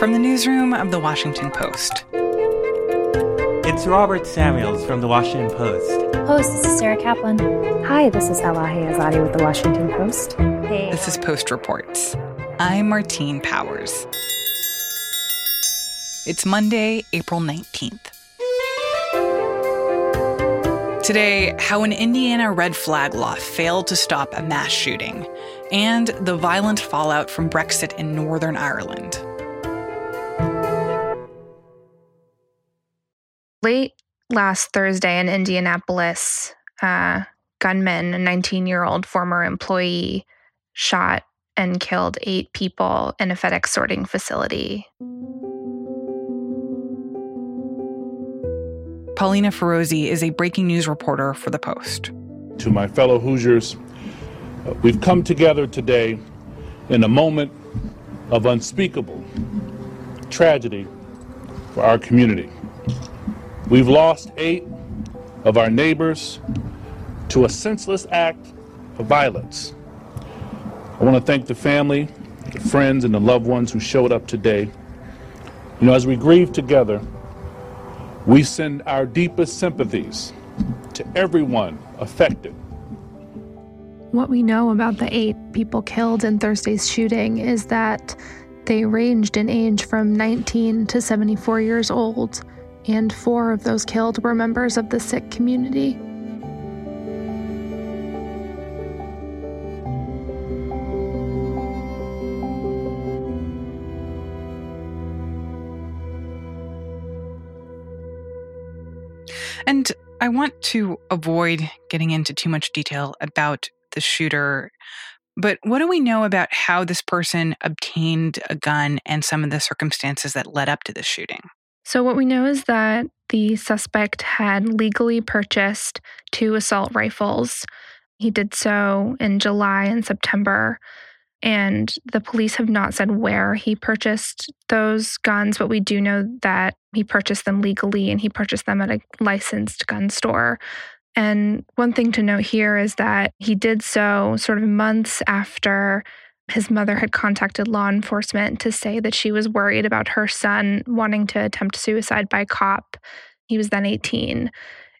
From the newsroom of The Washington Post. It's Robert Samuels from The Washington Post. Host, this is Sarah Kaplan. Hi, this is Elahe Izadi with The Washington Post. Hey. This is Post Reports. I'm Martine Powers. It's Monday, April 19th. Today, how an Indiana red flag law failed to stop a mass shooting, and the violent fallout from Brexit in Northern Ireland. Late last Thursday in Indianapolis, uh, gunman, a 19 year old former employee, shot and killed eight people in a FedEx sorting facility. Paulina Firozi is a breaking news reporter for The Post. To my fellow Hoosiers, we've come together today in a moment of unspeakable tragedy for our community. We've lost eight of our neighbors to a senseless act of violence. I want to thank the family, the friends, and the loved ones who showed up today. You know, as we grieve together, we send our deepest sympathies to everyone affected. What we know about the eight people killed in Thursday's shooting is that they ranged in age from 19 to 74 years old, and four of those killed were members of the Sikh community. And I want to avoid getting into too much detail about the shooter. But what do we know about how this person obtained a gun and some of the circumstances that led up to the shooting? So, what we know is that the suspect had legally purchased two assault rifles. He did so in July and September. And the police have not said where he purchased those guns, but we do know that he purchased them legally and he purchased them at a licensed gun store. And one thing to note here is that he did so sort of months after his mother had contacted law enforcement to say that she was worried about her son wanting to attempt suicide by cop. He was then 18.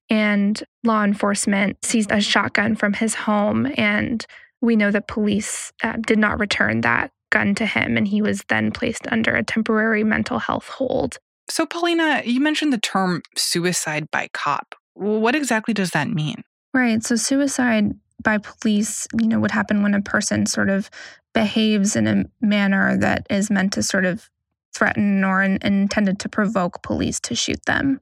And law enforcement seized a shotgun from his home. And we know that police uh, did not return that gun to him. And he was then placed under a temporary mental health hold. So, Paulina, you mentioned the term suicide by cop. What exactly does that mean? Right. So, suicide by police, you know, would happen when a person sort of behaves in a manner that is meant to sort of threaten or in, intended to provoke police to shoot them.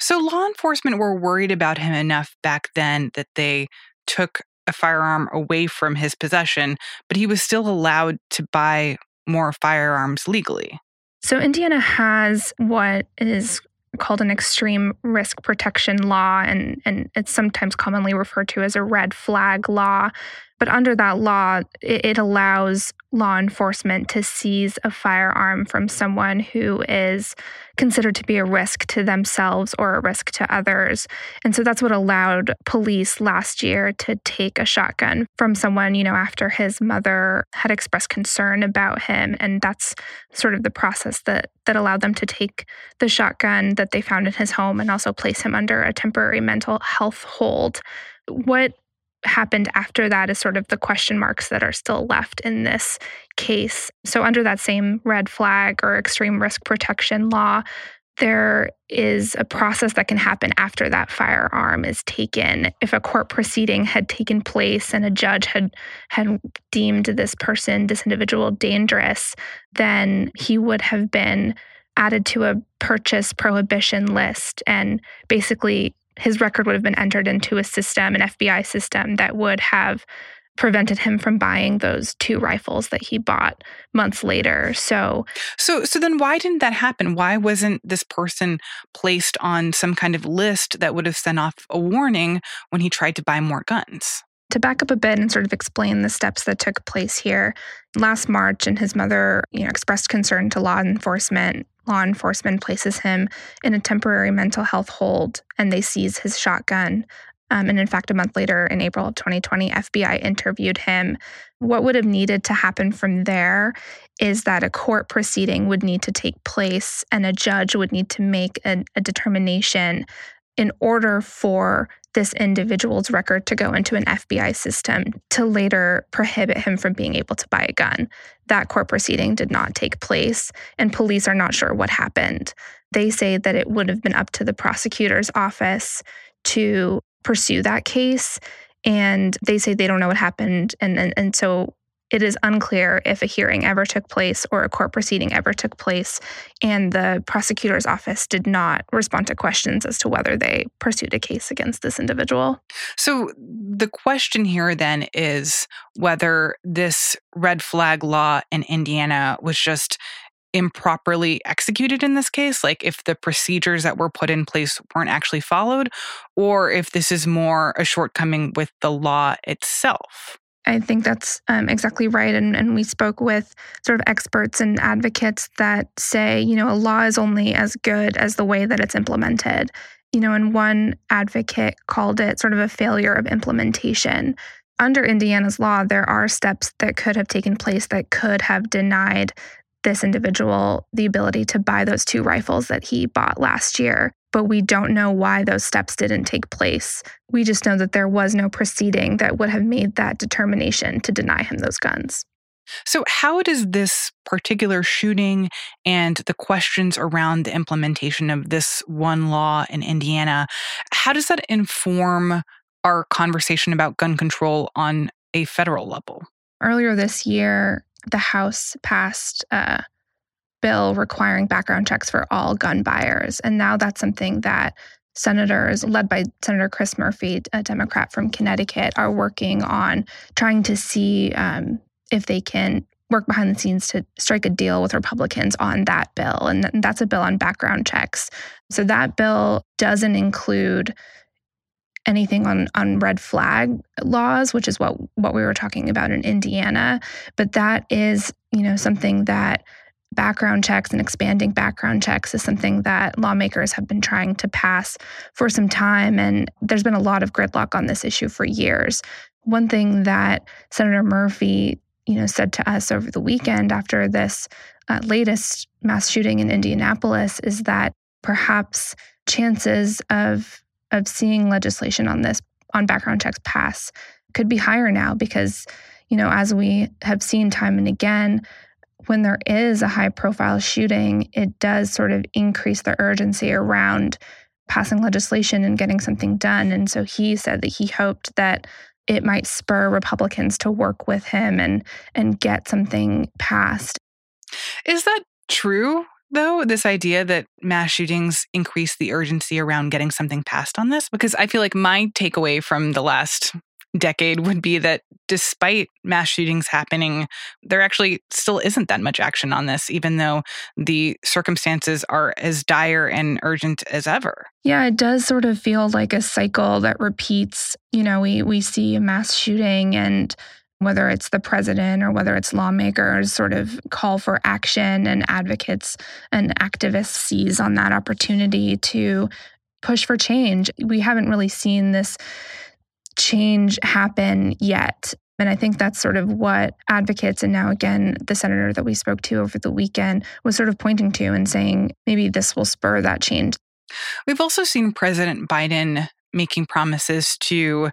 So, law enforcement were worried about him enough back then that they took a firearm away from his possession, but he was still allowed to buy more firearms legally. So, Indiana has what is called an extreme risk protection law, and, and it's sometimes commonly referred to as a red flag law. But under that law, it, it allows law enforcement to seize a firearm from someone who is considered to be a risk to themselves or a risk to others. And so that's what allowed police last year to take a shotgun from someone, you know, after his mother had expressed concern about him. And that's sort of the process that that allowed them to take the shotgun that they found in his home and also place him under a temporary mental health hold. What happened after that is sort of the question marks that are still left in this case. So, under that same red flag or extreme risk protection law, there is a process that can happen after that firearm is taken. If a court proceeding had taken place and a judge had had deemed this person, this individual dangerous, then he would have been added to a purchase prohibition list and basically his record would have been entered into a system, an FBI system that would have prevented him from buying those two rifles that he bought months later. So So so then why didn't that happen? Why wasn't this person placed on some kind of list that would have sent off a warning when he tried to buy more guns? to back up a bit and sort of explain the steps that took place here, last March, and his mother, you know, expressed concern to law enforcement. Law enforcement places him in a temporary mental health hold, and they seize his shotgun. Um, and in fact, a month later, in April of 2020, FBI interviewed him. What would have needed to happen from there is that a court proceeding would need to take place and a judge would need to make a, a determination in order for this individual's record to go into an FBI system to later prohibit him from being able to buy a gun. That court proceeding did not take place, and police are not sure what happened. They say that it would have been up to the prosecutor's office to pursue that case. And they say they don't know what happened. And, and, and so it is unclear if a hearing ever took place or a court proceeding ever took place. And the prosecutor's office did not respond to questions as to whether they pursued a case against this individual. So the question here then is whether this red flag law in Indiana was just improperly executed in this case, like if the procedures that were put in place weren't actually followed, or if this is more a shortcoming with the law itself. I think that's um, exactly right. And, and we spoke with sort of experts and advocates that say, you know, a law is only as good as the way that it's implemented. You know, and one advocate called it sort of a failure of implementation. Under Indiana's law, there are steps that could have taken place that could have denied this individual the ability to buy those two rifles that he bought last year. But we don't know why those steps didn't take place. We just know that there was no proceeding that would have made that determination to deny him those guns. So, how does this particular shooting and the questions around the implementation of this one law in Indiana, how does that inform our conversation about gun control on a federal level? Earlier this year, the House passed a bill requiring background checks for all gun buyers. And now that's something that senators, led by Senator Chris Murphy, a Democrat from Connecticut, are working on trying to see um, if they can work behind the scenes to strike a deal with Republicans on that bill. And that's a bill on background checks. So that bill doesn't include anything on on red flag laws, which is what what we were talking about in Indiana. But that is, you know, something that background checks and expanding background checks is something that lawmakers have been trying to pass for some time. And there's been a lot of gridlock on this issue for years. One thing that Senator Murphy, you know, said to us over the weekend after this uh, latest mass shooting in Indianapolis is that perhaps chances of of seeing legislation on this on background checks pass could be higher now because you know as we have seen time and again when there is a high profile shooting it does sort of increase the urgency around passing legislation and getting something done and so he said that he hoped that it might spur republicans to work with him and and get something passed is that true though, this idea that mass shootings increase the urgency around getting something passed on this? Because I feel like my takeaway from the last decade would be that despite mass shootings happening, there actually still isn't that much action on this, even though the circumstances are as dire and urgent as ever. Yeah, it does sort of feel like a cycle that repeats. You know, we we see a mass shooting and whether it's the president or whether it's lawmakers, sort of call for action and advocates and activists seize on that opportunity to push for change. We haven't really seen this change happen yet. And I think that's sort of what advocates, and now again, the senator that we spoke to over the weekend was sort of pointing to and saying maybe this will spur that change. We've also seen President Biden making promises to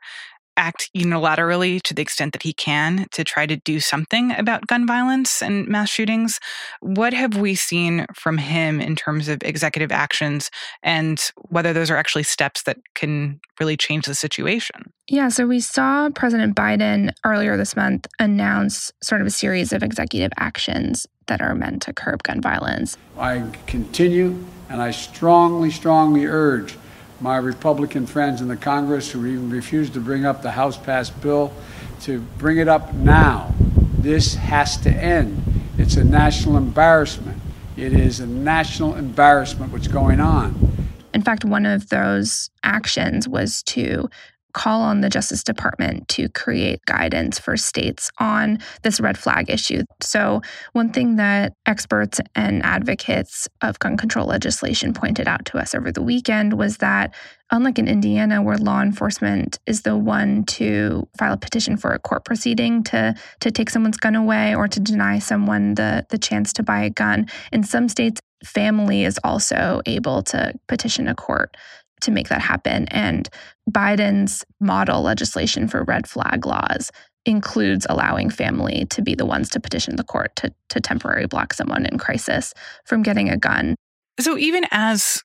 act unilaterally to the extent that he can to try to do something about gun violence and mass shootings. What have we seen from him in terms of executive actions and whether those are actually steps that can really change the situation? Yeah, so we saw President Biden earlier this month announce sort of a series of executive actions that are meant to curb gun violence. I continue and I strongly, strongly urge my Republican friends in the Congress who even refused to bring up the House passed bill to bring it up now. This has to end. It's a national embarrassment. It is a national embarrassment what's going on. In fact, one of those actions was to call on the Justice Department to create guidance for states on this red flag issue. So, one thing that experts and advocates of gun control legislation pointed out to us over the weekend was that unlike in Indiana, where law enforcement is the one to file a petition for a court proceeding to, to take someone's gun away or to deny someone the, the chance to buy a gun, in some states, family is also able to petition a court to make that happen. And Biden's model legislation for red flag laws includes allowing family to be the ones to petition the court to, to temporarily block someone in crisis from getting a gun. So even as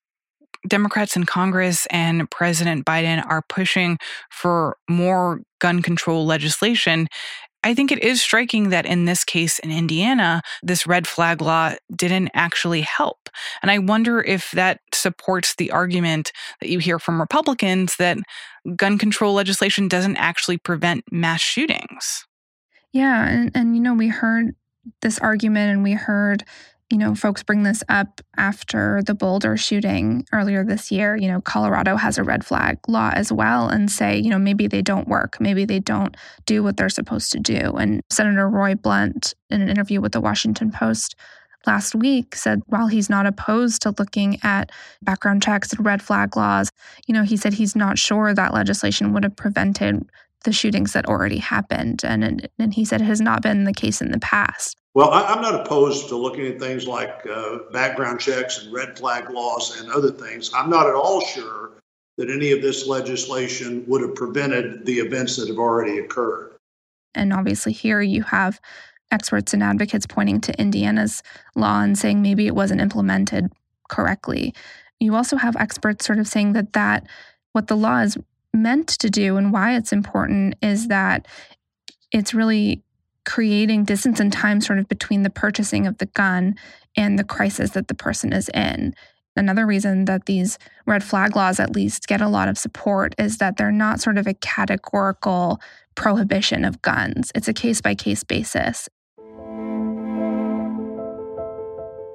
Democrats in Congress and President Biden are pushing for more gun control legislation, I think it is striking that in this case in Indiana, this red flag law didn't actually help. And I wonder if that supports the argument that you hear from Republicans that gun control legislation doesn't actually prevent mass shootings. Yeah. And, and you know, we heard this argument and we heard you know, folks bring this up after the Boulder shooting earlier this year. You know, Colorado has a red flag law as well, and say, you know, maybe they don't work. Maybe they don't do what they're supposed to do. And Senator Roy Blunt, in an interview with the Washington Post last week, said while he's not opposed to looking at background checks and red flag laws, you know, he said he's not sure that legislation would have prevented the shootings that already happened. And, and and he said it has not been the case in the past. Well, I, am not opposed to looking at things like uh, background checks and red flag laws and other things. I'm not at all sure that any of this legislation would have prevented the events that have already occurred. And obviously, here you have experts and advocates pointing to Indiana's law and saying maybe it wasn't implemented correctly. You also have experts sort of saying that that what the law is meant to do and why it's important is that it's really creating distance and time sort of between the purchasing of the gun and the crisis that the person is in. Another reason that these red flag laws at least get a lot of support is that they're not sort of a categorical prohibition of guns. It's a case by case basis.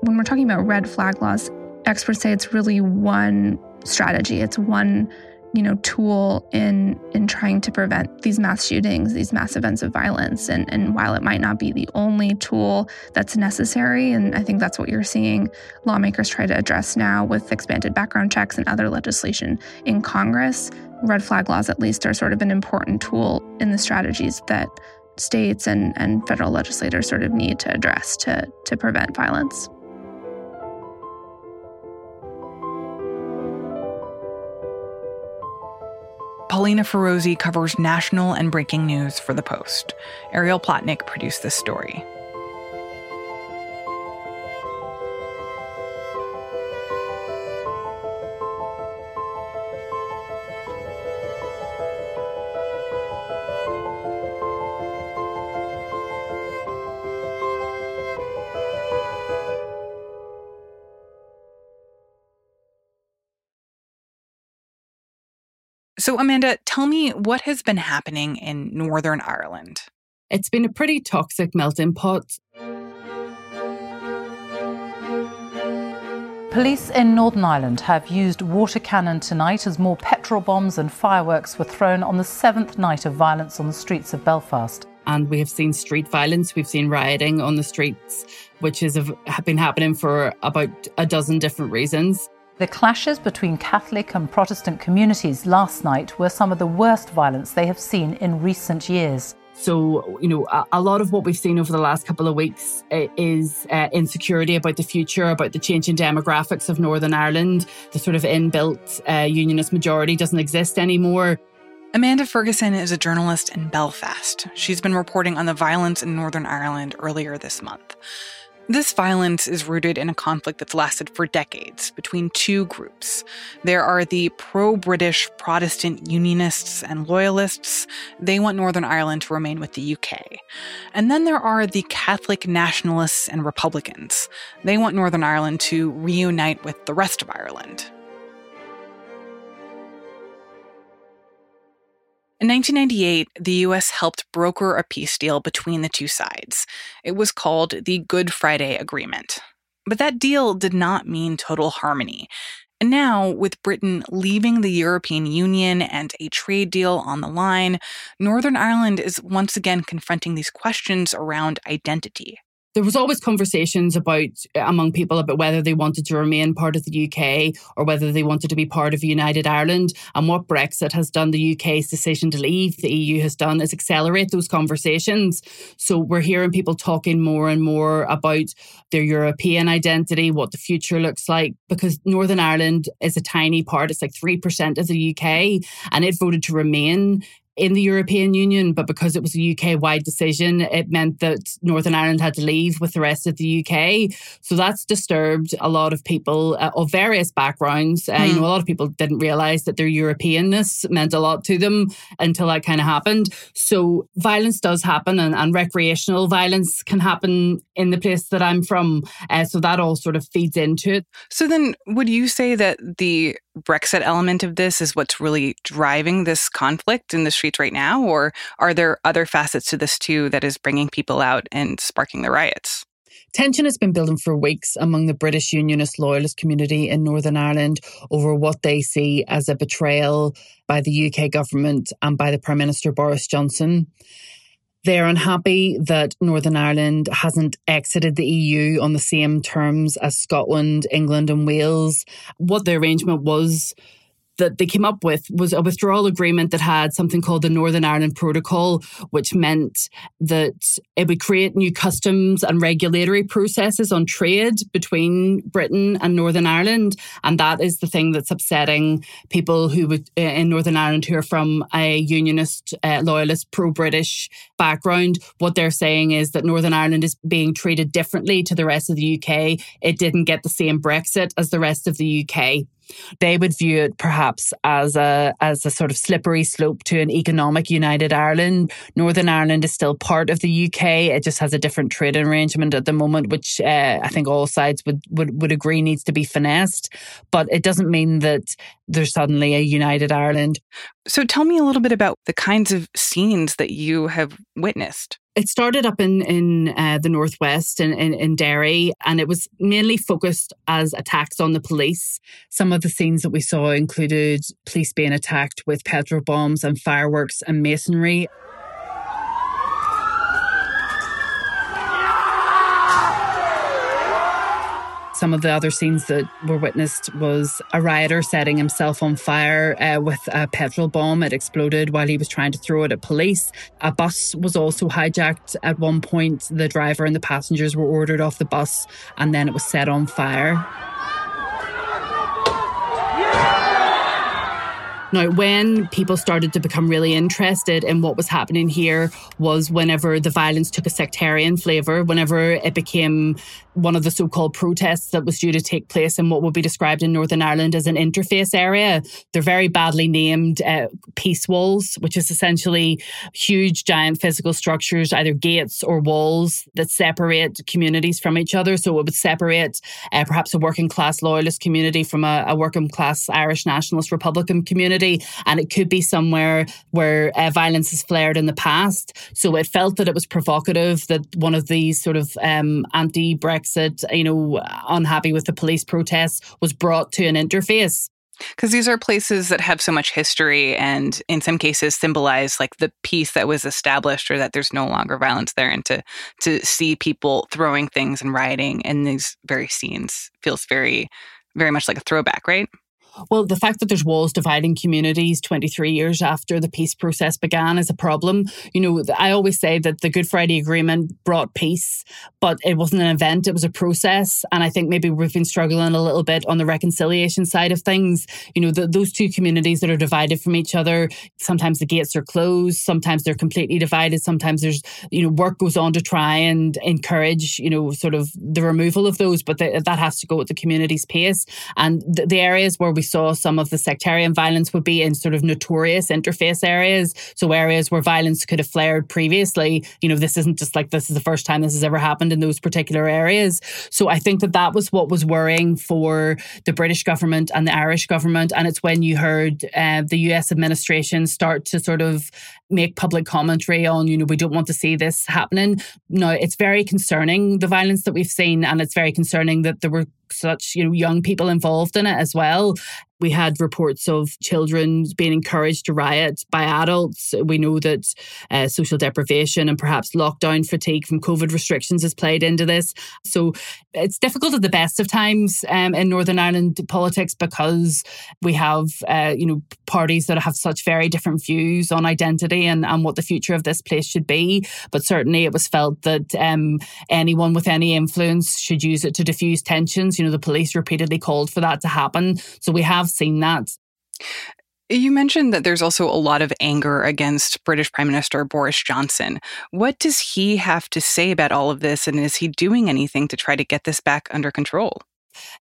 When we're talking about red flag laws, experts say it's really one strategy. It's one you know, tool in in trying to prevent these mass shootings, these mass events of violence. And and while it might not be the only tool that's necessary, and I think that's what you're seeing lawmakers try to address now with expanded background checks and other legislation in Congress, red flag laws at least are sort of an important tool in the strategies that states and, and federal legislators sort of need to address to to prevent violence. Paulina Firozi covers national and breaking news for The Post. Ariel Plotnick produced this story. So, Amanda, tell me what has been happening in Northern Ireland. It's been a pretty toxic melting pot. Police in Northern Ireland have used water cannon tonight as more petrol bombs and fireworks were thrown on the seventh night of violence on the streets of Belfast. And we have seen street violence, we've seen rioting on the streets, which has been happening for about a dozen different reasons. The clashes between Catholic and Protestant communities last night were some of the worst violence they have seen in recent years. So, you know, a, a, lot of what we've seen over the last couple of weeks uh, is uh, insecurity about the future, about the changing demographics of Northern Ireland. The sort of inbuilt uh, unionist majority doesn't exist anymore. Amanda Ferguson is a journalist in Belfast. She's been reporting on the violence in Northern Ireland earlier this month. This violence is rooted in a conflict that's lasted for decades between two groups. There are the pro British Protestant Unionists and Loyalists. They want Northern Ireland to remain with the UK. And then there are the Catholic Nationalists and Republicans. They want Northern Ireland to reunite with the rest of Ireland. In 1998, the U.S. helped broker a peace deal between the two sides. It was called the Good Friday Agreement. But that deal did not mean total harmony. And now, with Britain leaving the European Union and a trade deal on the line, Northern Ireland is once again confronting these questions around identity there was always conversations about uh, among people about whether they wanted to remain part of the UK or whether they wanted to be part of United Ireland. And what Brexit has done, the UK's decision to leave the EU has done is accelerate those conversations. So we're hearing people talking more and more about their European identity, what the future looks like, because Northern Ireland is a tiny part. It's like 3% of the UK and it voted to remain in the European Union, but because it was a UK wide decision, it meant that Northern Ireland had to leave with the rest of the UK. So that's disturbed a lot of people uh, of various backgrounds. Uh, mm. You hmm. know, a lot of people didn't realize that their Europeanness meant a lot to them until that kind of happened. So violence does happen, and, and recreational violence can happen in the place that I'm from. Uh, so that all sort of feeds into it. So then, would you say that the Brexit element of this is what's really driving this conflict in the streets right now? Or are there other facets to this too that is bringing people out and sparking the riots? Tension has been building for weeks among the British Unionist loyalist community in Northern Ireland over what they see as a betrayal by the UK government and by the Prime Minister Boris Johnson. They're unhappy that Northern Ireland hasn't exited the EU on the same terms as Scotland, England, and Wales. What the arrangement was that they came up with was a withdrawal agreement that had something called the Northern Ireland Protocol, which meant that it would create new customs and regulatory processes on trade between Britain and Northern Ireland. And that is the thing that's upsetting people who would uh, in Northern Ireland who are from a unionist, uh, loyalist, pro British background. What they're saying is that Northern Ireland is being treated differently to the rest of the UK. It didn't get the same Brexit as the rest of the UK they would view it perhaps as a as a sort of slippery slope to an economic united Ireland. Northern Ireland is still part of the UK. It just has a different trade arrangement at the moment, which uh, I think all sides would, would would agree needs to be finessed. But it doesn't mean that there's suddenly a united Ireland. So tell me a little bit about the kinds of scenes that you have witnessed it started up in in uh, the northwest in, in, in Derry, and it was mainly focused as attacks on the police. Some of the scenes that we saw included police being attacked with petrol bombs and fireworks and masonry. Some of the other scenes that were witnessed was a rioter setting himself on fire uh, with a petrol bomb. It exploded while he was trying to throw it at police. A bus was also hijacked at one point. The driver and the passengers were ordered off the bus and then it was set on fire. Now, when people started to become really interested in what was happening here was whenever the violence took a sectarian flavour, whenever it became one of the so called protests that was due to take place in what would be described in Northern Ireland as an interface area. They're very badly named uh, peace walls, which is essentially huge, giant physical structures, either gates or walls that separate communities from each other. So it would separate uh, perhaps a working class loyalist community from a, a, working class Irish nationalist Republican community. And it could be somewhere where uh, violence has flared in the past. So it felt that it was provocative that one of these sort of um, anti Brexit Brexit, you know, unhappy with the police protests, was brought to an interface. Because these are places that have so much history and in some cases symbolize like the peace that was established or that there's no longer violence there. And to to see people throwing things and rioting in these very scenes feels very, very much like a throwback, right? Well, the fact that there's walls dividing communities 23 years after the peace process began is a problem. You know, I always say that the Good Friday Agreement brought peace, but it wasn't an event, it was a process. And I think maybe we've been struggling a little bit on the reconciliation side of things. You know, the, those two communities that are divided from each other, sometimes the gates are closed, sometimes they're completely divided, sometimes there's, you know, work goes on to try and encourage, you know, sort of the removal of those, but the, that has to go at the community's pace. And the, the areas where we saw some of the sectarian violence would be in sort of notorious interface areas. So areas where violence could have flared previously. You know, this isn't just like this is the first time this has ever happened in those particular areas. So I think that that was what was worrying for the British government and the Irish government. And it's when you heard uh, the US administration start to sort of make public commentary on, you know, we don't want to see this happening. No, it's very concerning, the violence that we've seen. And it's very concerning that there were such you know young people involved in it as well we had reports of children being encouraged to riot by adults. We know that uh, social deprivation and perhaps lockdown fatigue from COVID restrictions has played into this. So it's difficult at the best of times um, in Northern Ireland politics because we have, uh, you know, parties that have such very different views on identity and, and what the future of this place should be. But certainly it was felt that um, anyone with any influence should use it to diffuse tensions. You know, the police repeatedly called for that to happen. So we have have seen that. You mentioned that there's also a lot of anger against British Prime Minister Boris Johnson. What does he have to say about all of this, and is he doing anything to try to get this back under control?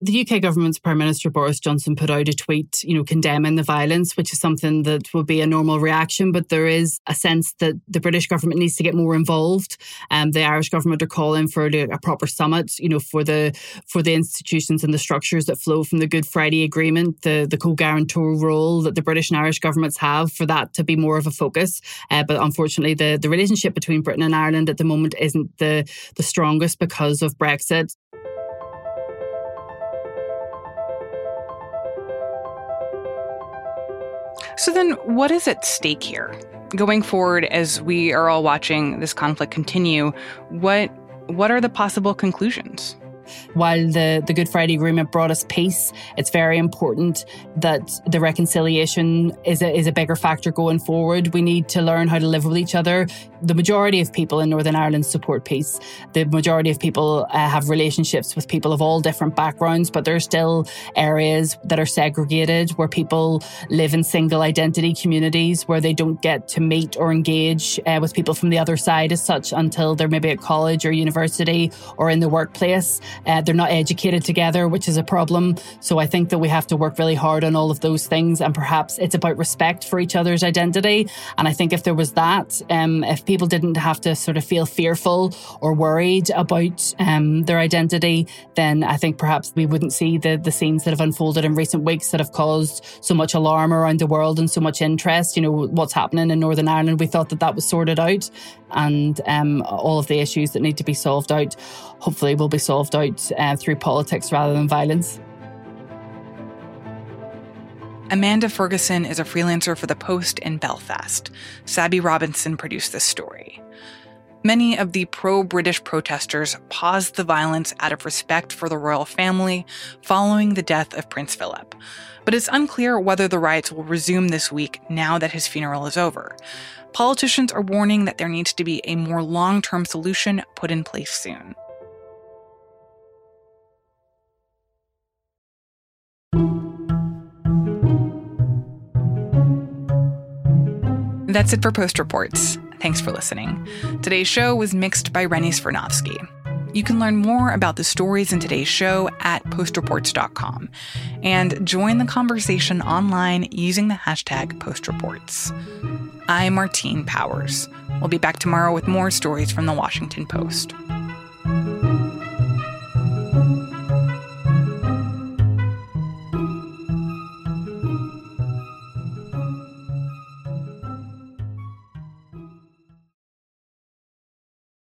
The UK government's Prime Minister Boris Johnson put out a tweet, you know, condemning the violence, which is something that would be a normal reaction. But there is a sense that the British government needs to get more involved. Um, the Irish government are calling for a proper summit, you know, for the for the institutions and the structures that flow from the Good Friday Agreement, the the co-guarantor role that the British and Irish governments have for that to be more of a focus. Uh, but unfortunately, the the relationship between Britain and Ireland at the moment isn't the the strongest because of Brexit. So, then what is at stake here? Going forward, as we are all watching this conflict continue, what, what are the possible conclusions? While the, the Good Friday Agreement brought us peace, it's very important that the reconciliation is a, is a bigger factor going forward. We need to learn how to live with each other. The majority of people in Northern Ireland support peace. The majority of people uh, have relationships with people of all different backgrounds, but there are still areas that are segregated where people live in single identity communities where they don't get to meet or engage uh, with people from the other side as such until they're maybe at college or university or in the workplace. Uh, they're not educated together, which is a problem. So I think that we have to work really hard on all of those things. And perhaps it's about respect for each other's identity. And I think if there was that, um, if people didn't have to sort of feel fearful or worried about um, their identity, then I think perhaps we wouldn't see the, the scenes that have unfolded in recent weeks that have caused so much alarm around the world and so much interest. You know, what's happening in Northern Ireland, we thought that that was sorted out. And um, all of the issues that need to be solved out, hopefully, will be solved out out uh, through politics rather than violence. Amanda Ferguson is a freelancer for The Post in Belfast. Sabby Robinson produced this story. Many of the pro British protesters paused the violence out of respect for the royal family following the death of Prince Philip. But it's unclear whether the riots will resume this week now that his funeral is over. Politicians are warning that there needs to be a more long term solution put in place soon. That's it for Post Reports. Thanks for listening. Today's show was mixed by Rennie Svirnovskiy. You can learn more about the stories in today's show at postreports.com and join the conversation online using the hashtag postreports. I'm Martine Powers. We'll be back tomorrow with more stories from the Washington Post.